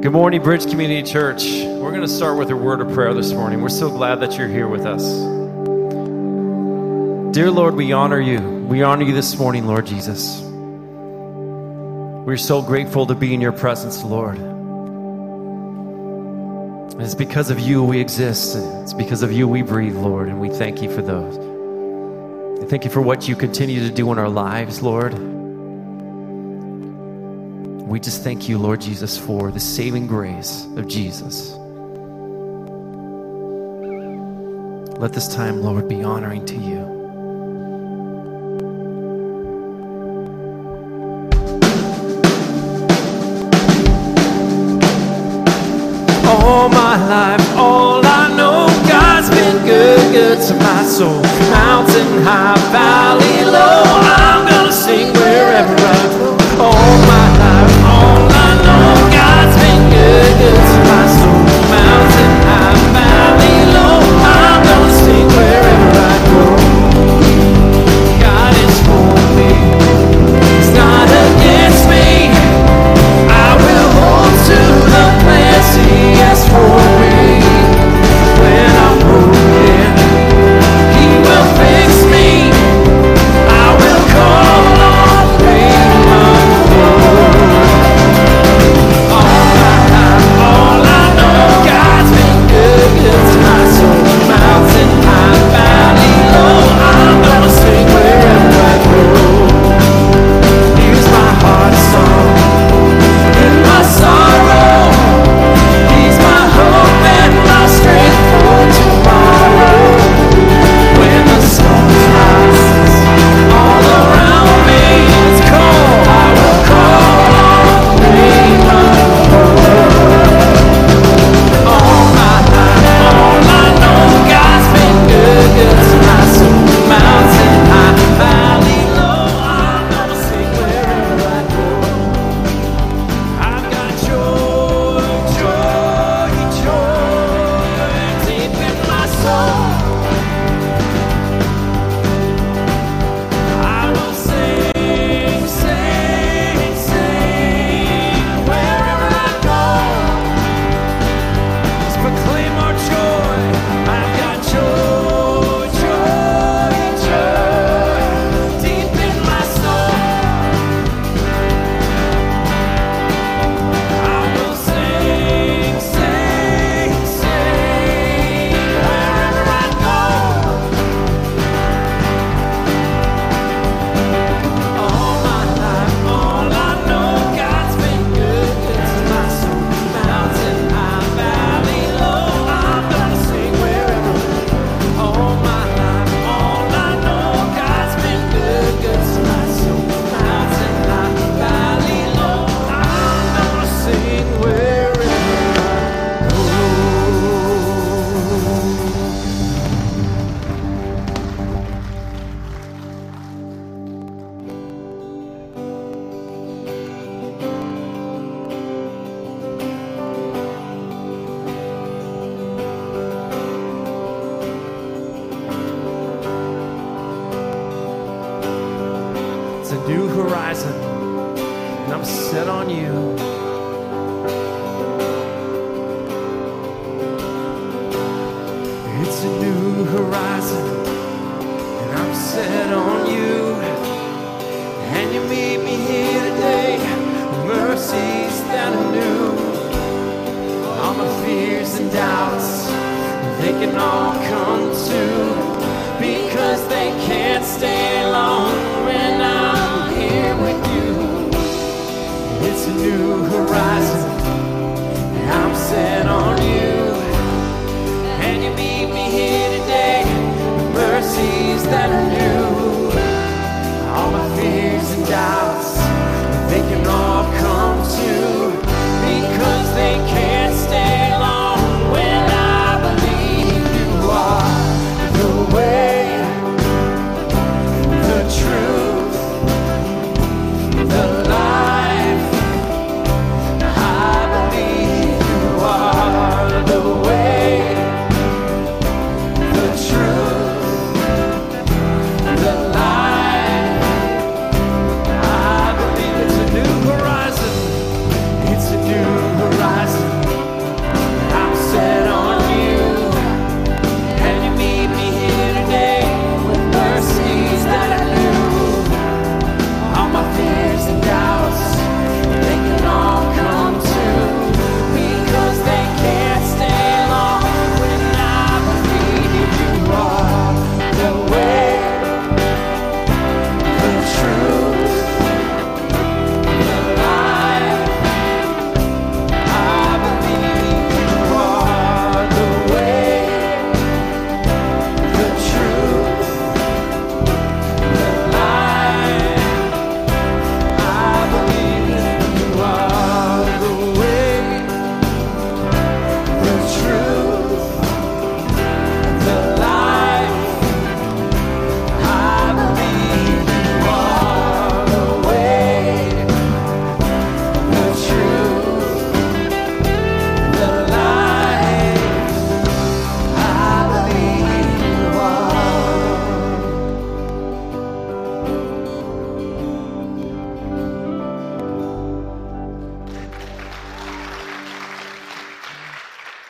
Good morning, Bridge Community Church. We're going to start with a word of prayer this morning. We're so glad that you're here with us. Dear Lord, we honor you. We honor you this morning, Lord Jesus. We're so grateful to be in your presence, Lord. And it's because of you we exist. It's because of you we breathe, Lord, and we thank you for those. And thank you for what you continue to do in our lives, Lord. We just thank you, Lord Jesus, for the saving grace of Jesus. Let this time, Lord, be honoring to you. all my life. All I know, God's been good, good to my soul. Mountain high, valley low.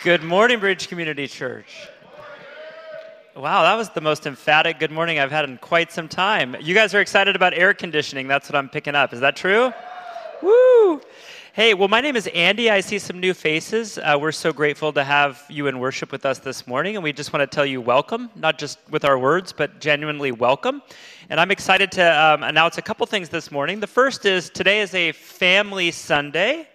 Good morning, Bridge Community Church. Wow, that was the most emphatic good morning I've had in quite some time. You guys are excited about air conditioning. That's what I'm picking up. Is that true? Woo! Hey, well, my name is Andy. I see some new faces. Uh, we're so grateful to have you in worship with us this morning, and we just want to tell you welcome, not just with our words, but genuinely welcome. And I'm excited to um, announce a couple things this morning. The first is today is a family Sunday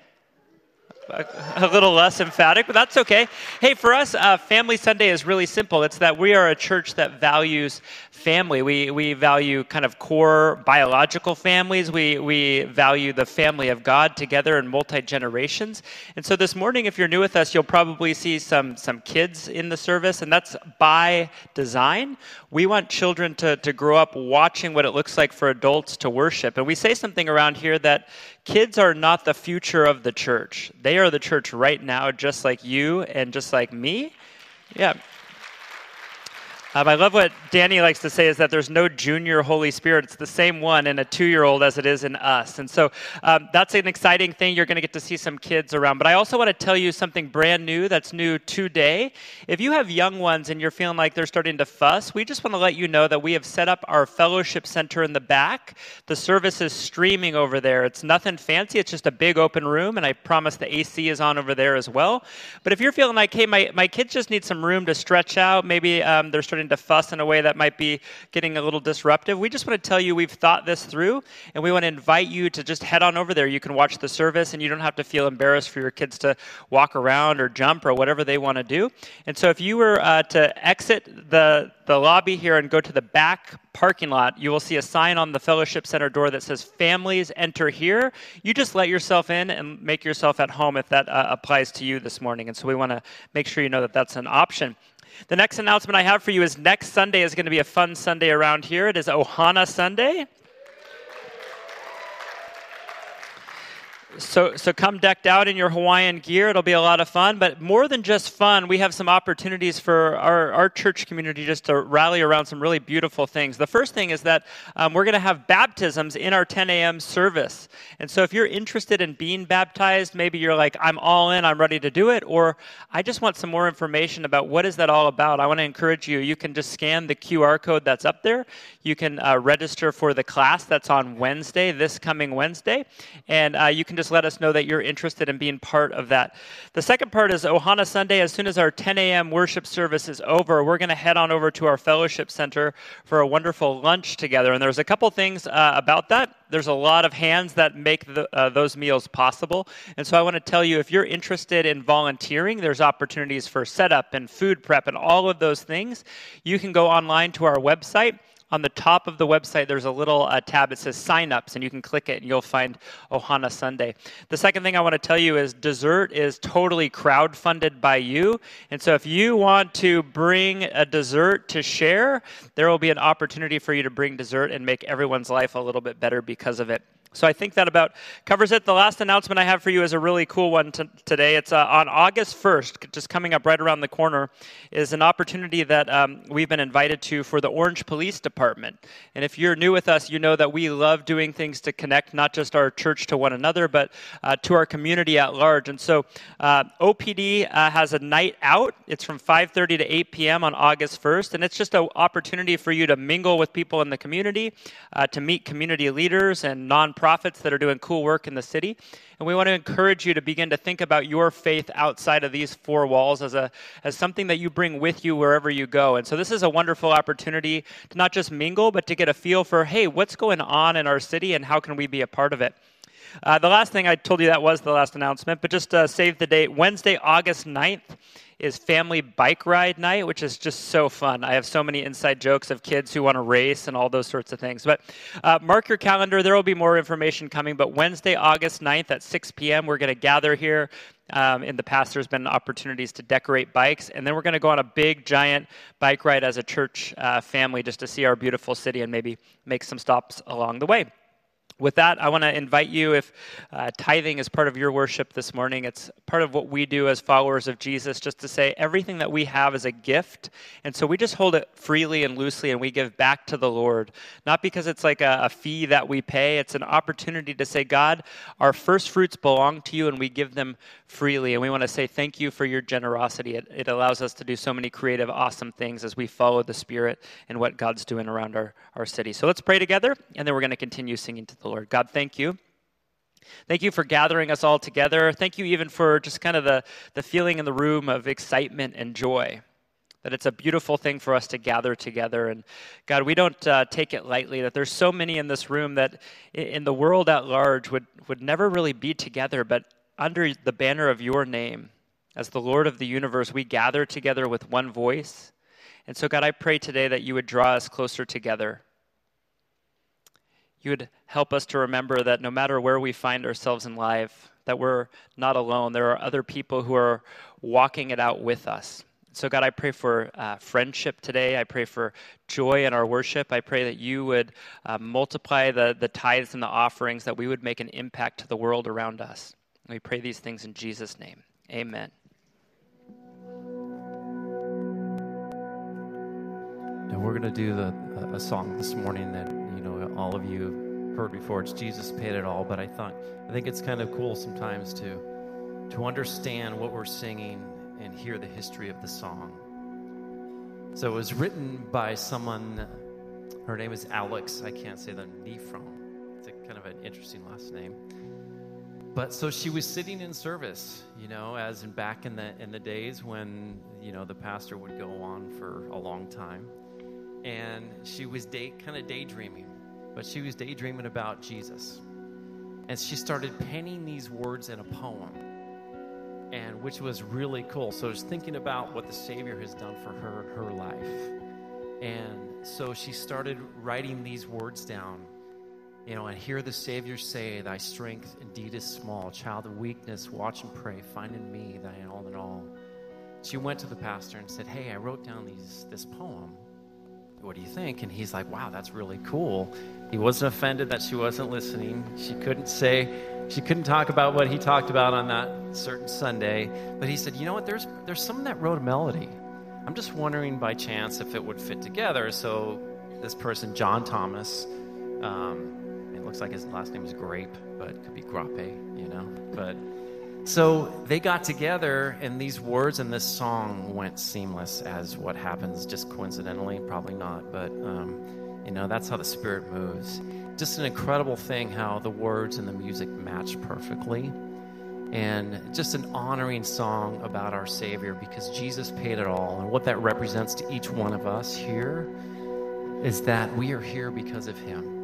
a little less emphatic, but that's okay. Hey, for us, uh, Family Sunday is really simple. It's that we are a church that values family. We, we value kind of core biological families. We, we value the family of God together in multi generations. And so this morning, if you're new with us, you'll probably see some, some kids in the service, and that's by design. We want children to, to grow up watching what it looks like for adults to worship. And we say something around here that kids are not the future of the church. They are the church right now, just like you and just like me. Yeah. Um, I love what Danny likes to say is that there's no junior Holy Spirit. It's the same one in a two year old as it is in us. And so um, that's an exciting thing. You're going to get to see some kids around. But I also want to tell you something brand new that's new today. If you have young ones and you're feeling like they're starting to fuss, we just want to let you know that we have set up our fellowship center in the back. The service is streaming over there. It's nothing fancy, it's just a big open room. And I promise the AC is on over there as well. But if you're feeling like, hey, my, my kids just need some room to stretch out, maybe um, they're starting to fuss in a way that might be getting a little disruptive, we just want to tell you we've thought this through and we want to invite you to just head on over there. You can watch the service and you don't have to feel embarrassed for your kids to walk around or jump or whatever they want to do. And so if you were uh, to exit the, the lobby here and go to the back parking lot, you will see a sign on the Fellowship Center door that says Families Enter Here. You just let yourself in and make yourself at home if that uh, applies to you this morning. And so we want to make sure you know that that's an option. The next announcement I have for you is next Sunday is going to be a fun Sunday around here. It is Ohana Sunday. So, so come decked out in your Hawaiian gear. It'll be a lot of fun. But more than just fun, we have some opportunities for our, our church community just to rally around some really beautiful things. The first thing is that um, we're going to have baptisms in our 10 a.m. service. And so if you're interested in being baptized, maybe you're like, I'm all in, I'm ready to do it, or I just want some more information about what is that all about. I want to encourage you. You can just scan the QR code that's up there. You can uh, register for the class that's on Wednesday, this coming Wednesday, and uh, you can just just let us know that you're interested in being part of that. The second part is Ohana Sunday. As soon as our 10 a.m. worship service is over, we're going to head on over to our fellowship center for a wonderful lunch together. And there's a couple things uh, about that. There's a lot of hands that make the, uh, those meals possible. And so I want to tell you if you're interested in volunteering, there's opportunities for setup and food prep and all of those things. You can go online to our website on the top of the website, there's a little uh, tab that says signups, and you can click it and you'll find Ohana Sunday. The second thing I want to tell you is dessert is totally crowd funded by you. And so if you want to bring a dessert to share, there will be an opportunity for you to bring dessert and make everyone's life a little bit better because of it. So I think that about covers it. The last announcement I have for you is a really cool one t- today. It's uh, on August 1st, just coming up right around the corner, is an opportunity that um, we've been invited to for the Orange Police Department. And if you're new with us, you know that we love doing things to connect not just our church to one another, but uh, to our community at large. And so uh, OPD uh, has a night out. It's from 5:30 to 8 p.m. on August 1st, and it's just an opportunity for you to mingle with people in the community, uh, to meet community leaders and nonprofits nonprofits that are doing cool work in the city. And we want to encourage you to begin to think about your faith outside of these four walls as, a, as something that you bring with you wherever you go. And so this is a wonderful opportunity to not just mingle, but to get a feel for, hey, what's going on in our city and how can we be a part of it? Uh, the last thing I told you that was the last announcement, but just uh, save the date. Wednesday, August 9th is family bike ride night, which is just so fun. I have so many inside jokes of kids who want to race and all those sorts of things. But uh, mark your calendar. There will be more information coming. But Wednesday, August 9th at 6 p.m., we're going to gather here. Um, in the past, there's been opportunities to decorate bikes. And then we're going to go on a big, giant bike ride as a church uh, family just to see our beautiful city and maybe make some stops along the way. With that, I want to invite you if uh, tithing is part of your worship this morning, it's part of what we do as followers of Jesus, just to say everything that we have is a gift. And so we just hold it freely and loosely and we give back to the Lord. Not because it's like a, a fee that we pay, it's an opportunity to say, God, our first fruits belong to you and we give them freely. And we want to say thank you for your generosity. It, it allows us to do so many creative, awesome things as we follow the Spirit and what God's doing around our, our city. So let's pray together and then we're going to continue singing to the Lord. God, thank you. Thank you for gathering us all together. Thank you even for just kind of the, the feeling in the room of excitement and joy. That it's a beautiful thing for us to gather together. And God, we don't uh, take it lightly that there's so many in this room that in the world at large would, would never really be together, but under the banner of your name, as the Lord of the universe, we gather together with one voice. And so, God, I pray today that you would draw us closer together you would help us to remember that no matter where we find ourselves in life, that we're not alone. There are other people who are walking it out with us. So, God, I pray for uh, friendship today. I pray for joy in our worship. I pray that you would uh, multiply the, the tithes and the offerings, that we would make an impact to the world around us. we pray these things in Jesus' name. Amen. And we're going to do the, a song this morning that all of you have heard before. It's Jesus paid it all, but I thought I think it's kind of cool sometimes to to understand what we're singing and hear the history of the song. So it was written by someone. Her name is Alex. I can't say the Nephron. It's a kind of an interesting last name. But so she was sitting in service, you know, as in back in the in the days when you know the pastor would go on for a long time, and she was day kind of daydreaming but she was daydreaming about Jesus. And she started penning these words in a poem, and which was really cool. So was thinking about what the Savior has done for her in her life. And so she started writing these words down. You know, and hear the Savior say, Thy strength indeed is small. Child of weakness, watch and pray. Find in me thy all in all. She went to the pastor and said, Hey, I wrote down these this poem what do you think? And he's like, wow, that's really cool. He wasn't offended that she wasn't listening. She couldn't say, she couldn't talk about what he talked about on that certain Sunday. But he said, you know what? There's, there's someone that wrote a melody. I'm just wondering by chance if it would fit together. So this person, John Thomas, um, it looks like his last name is Grape, but it could be Grape, you know. But so they got together, and these words and this song went seamless as what happens just coincidentally, probably not, but um, you know, that's how the Spirit moves. Just an incredible thing how the words and the music match perfectly. And just an honoring song about our Savior because Jesus paid it all. And what that represents to each one of us here is that we are here because of Him.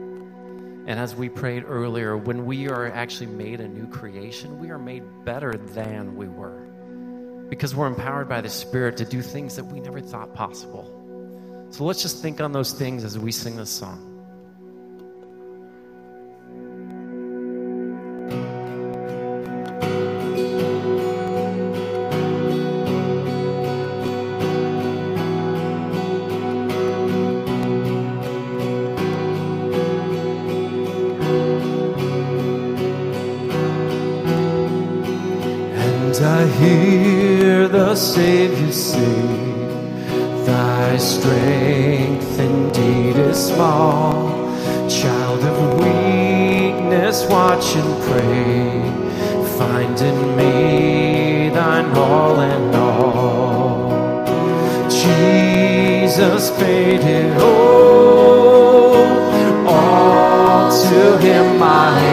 And as we prayed earlier, when we are actually made a new creation, we are made better than we were because we're empowered by the Spirit to do things that we never thought possible. So let's just think on those things as we sing this song. Jesus paid it all. All to him I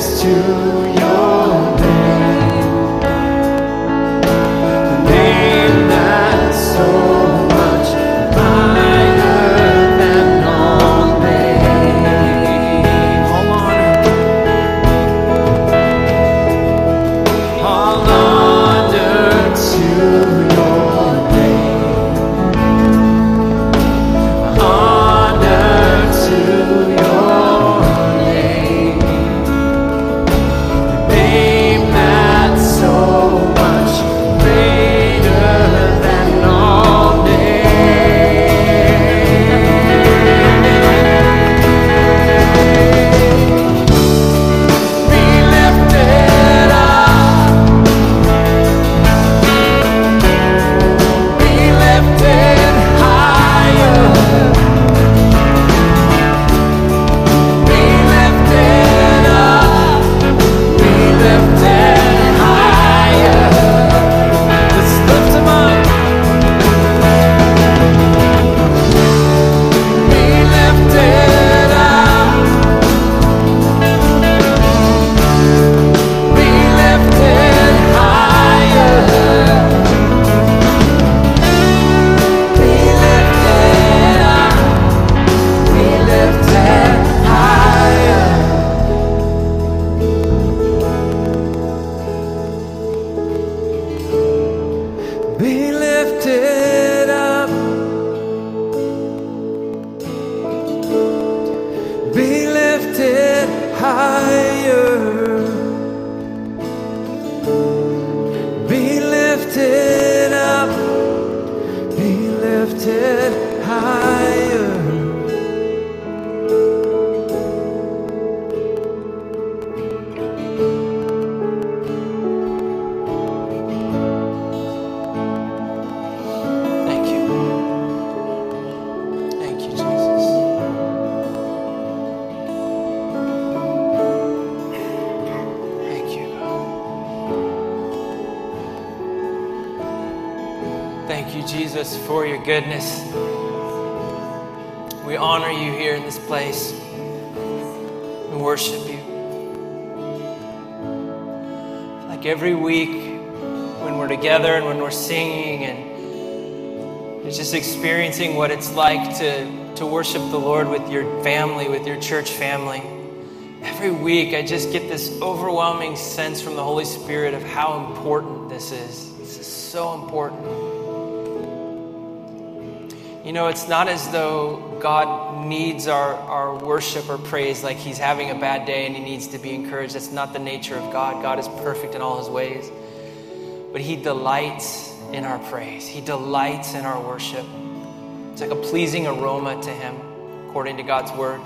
to your you, Jesus, for your goodness. We honor you here in this place. We worship you. Like every week when we're together and when we're singing and it's just experiencing what it's like to, to worship the Lord with your family, with your church family. Every week, I just get this overwhelming sense from the Holy Spirit of how important this is. This is so important. You know, it's not as though God needs our, our worship or praise like he's having a bad day and he needs to be encouraged. That's not the nature of God. God is perfect in all his ways. But he delights in our praise, he delights in our worship. It's like a pleasing aroma to him, according to God's word.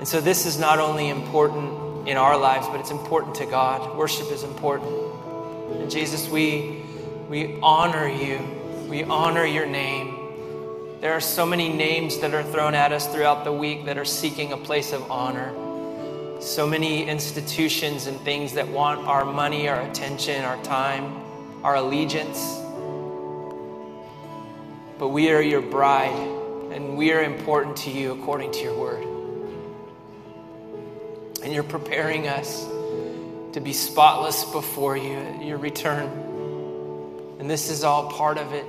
And so, this is not only important in our lives, but it's important to God. Worship is important. And Jesus, we, we honor you. We honor your name. There are so many names that are thrown at us throughout the week that are seeking a place of honor. So many institutions and things that want our money, our attention, our time, our allegiance. But we are your bride, and we are important to you according to your word. And you're preparing us to be spotless before you at your return. And this is all part of it.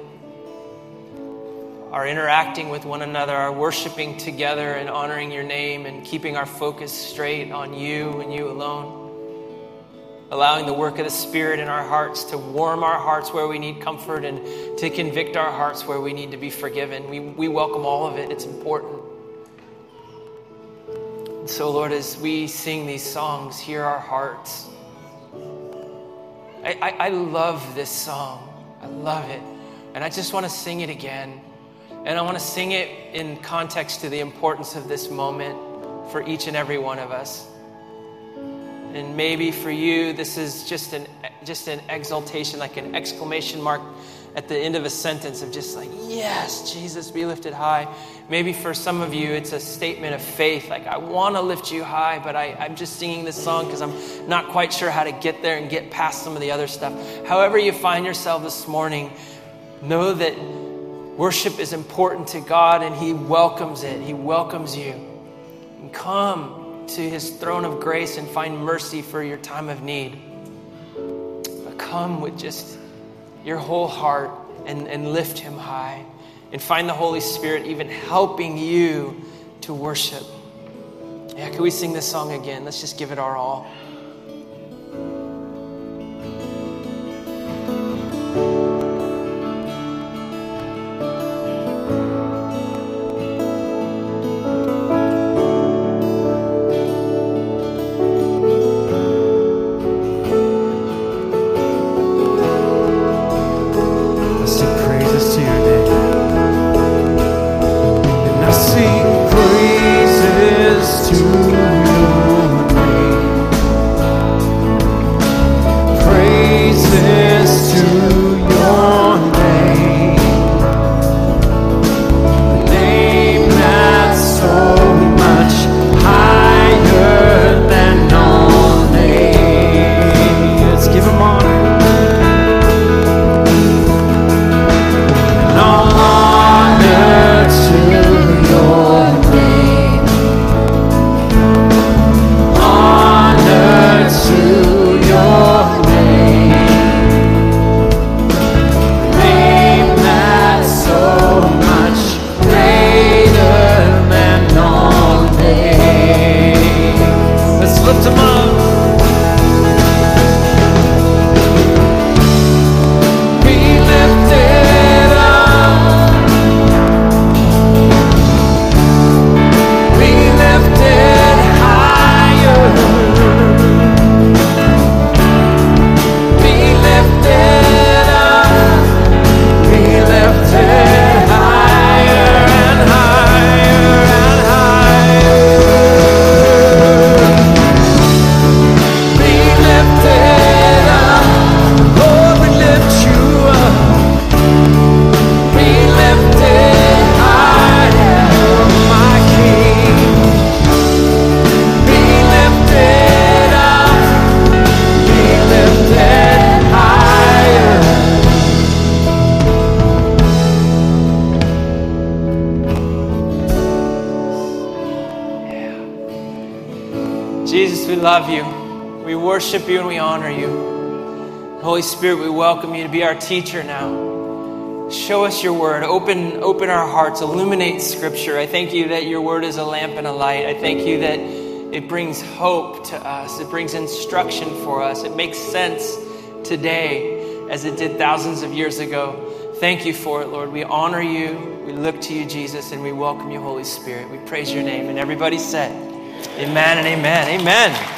Our interacting with one another, our worshiping together and honoring your name and keeping our focus straight on you and you alone. Allowing the work of the Spirit in our hearts to warm our hearts where we need comfort and to convict our hearts where we need to be forgiven. We, we welcome all of it, it's important. And so, Lord, as we sing these songs, hear our hearts. I, I, I love this song. I love it. And I just want to sing it again. And I want to sing it in context to the importance of this moment for each and every one of us. And maybe for you, this is just an, just an exaltation, like an exclamation mark at the end of a sentence of just like, yes, Jesus, be lifted high. Maybe for some of you, it's a statement of faith, like, I want to lift you high, but I, I'm just singing this song because I'm not quite sure how to get there and get past some of the other stuff. However, you find yourself this morning, know that worship is important to God and He welcomes it. He welcomes you. And come to His throne of grace and find mercy for your time of need. But come with just your whole heart and, and lift Him high and find the Holy Spirit even helping you to worship. Yeah, can we sing this song again? Let's just give it our all. Worship you and we honor you. Holy Spirit, we welcome you to be our teacher now. Show us your word. Open, open our hearts. Illuminate scripture. I thank you that your word is a lamp and a light. I thank you that it brings hope to us. It brings instruction for us. It makes sense today as it did thousands of years ago. Thank you for it, Lord. We honor you. We look to you, Jesus, and we welcome you, Holy Spirit. We praise your name. And everybody said, Amen and amen. Amen.